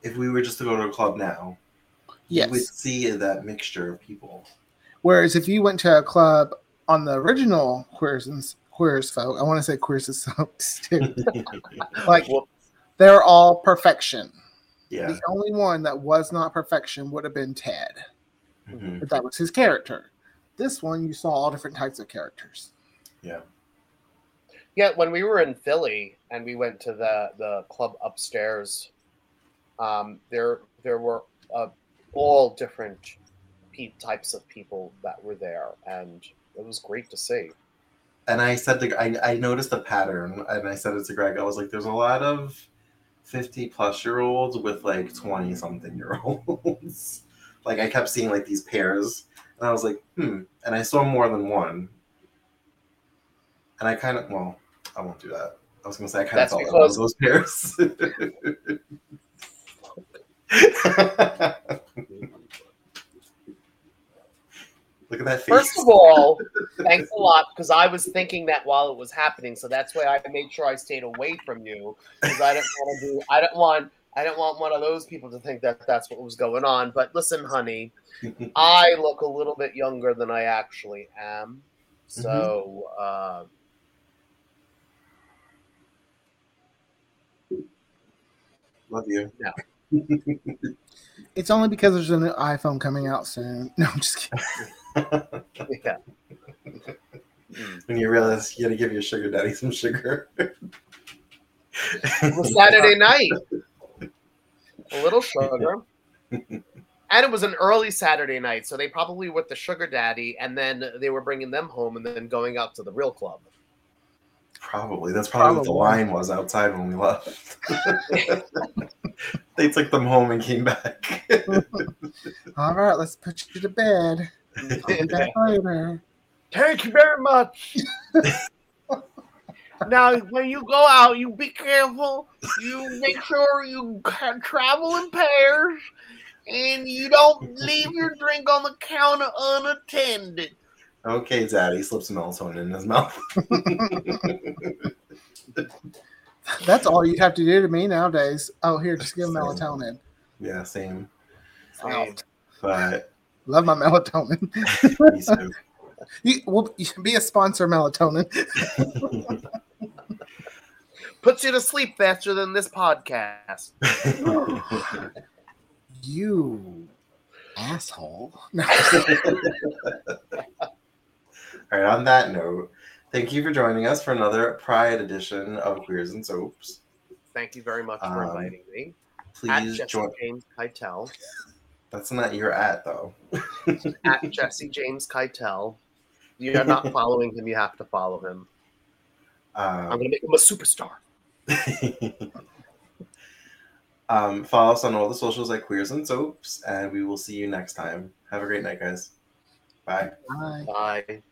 if we were just to go to a club now, yes. you would see that mixture of people. Whereas if you went to a club on the original Queers and Queers folk, I want to say Queers and Folks *laughs* too. *laughs* like Well, they're all perfection. yeah. The only one that was not perfection would have been Ted, Mhm. but that was his character. This one, you saw all different types of characters. Yeah. Yeah, when we were in Philly and we went to the the club upstairs, um, there there were uh, all different pe- types of people that were there, and it was great to see. And I said to I, I noticed a pattern and I said it to Greg. I was like, there's a lot of 50 plus year olds with like 20 something year olds. *laughs* like I kept seeing like these pairs and I was like, hmm. And I saw more than one. And I kind of well, I won't do that. I was gonna say I kind of felt like one those pairs. *laughs* Look at that face. First of all, thanks a lot because I was thinking that while it was happening, so that's why I made sure I stayed away from you because I didn't want to do. I didn't want. I didn't want one of those people to think that that's what was going on. But listen, honey, *laughs* I look a little bit younger than I actually am. So, uh, Love you. Yeah. *laughs* It's only because there's a new iPhone coming out soon. *laughs* No, I'm just kidding. *laughs* yeah. When you realize you got to give your sugar daddy some sugar. It Saturday night. A little sugar. And it was an early Saturday night, so they probably with the sugar daddy, and then they were bringing them home, and then going out to the real club. Probably. That's probably, what the line was outside when we left. *laughs* they took them home and came back. *laughs* All right, let's put you to bed. Back later. Thank you very much. *laughs* now, when you go out, you be careful. You make sure you ca- travel in pairs, and you don't leave your drink on the counter unattended. Okay, Zaddy slips melatonin in his mouth. *laughs* That's all you'd have to do to me nowadays. Oh, here, just give him melatonin. yeah, same. Out. But Love my melatonin. *laughs* me too. You, well, you should be a sponsor, melatonin. *laughs* Puts you to sleep faster than this podcast. You asshole. No. All right, on that note, thank you for joining us for another Pride edition of Queers and Soaps. Thank you very much for Um, inviting me. Please join. James Keitel. That's not your at, though. *laughs* At Jesse James Keitel. You are not following him. You have to follow him. I'm Um, going to make him a superstar. *laughs* um, follow us on all the socials at Queers and Soaps, and we will see you next time. Have a great night, guys. Bye. Bye. Bye.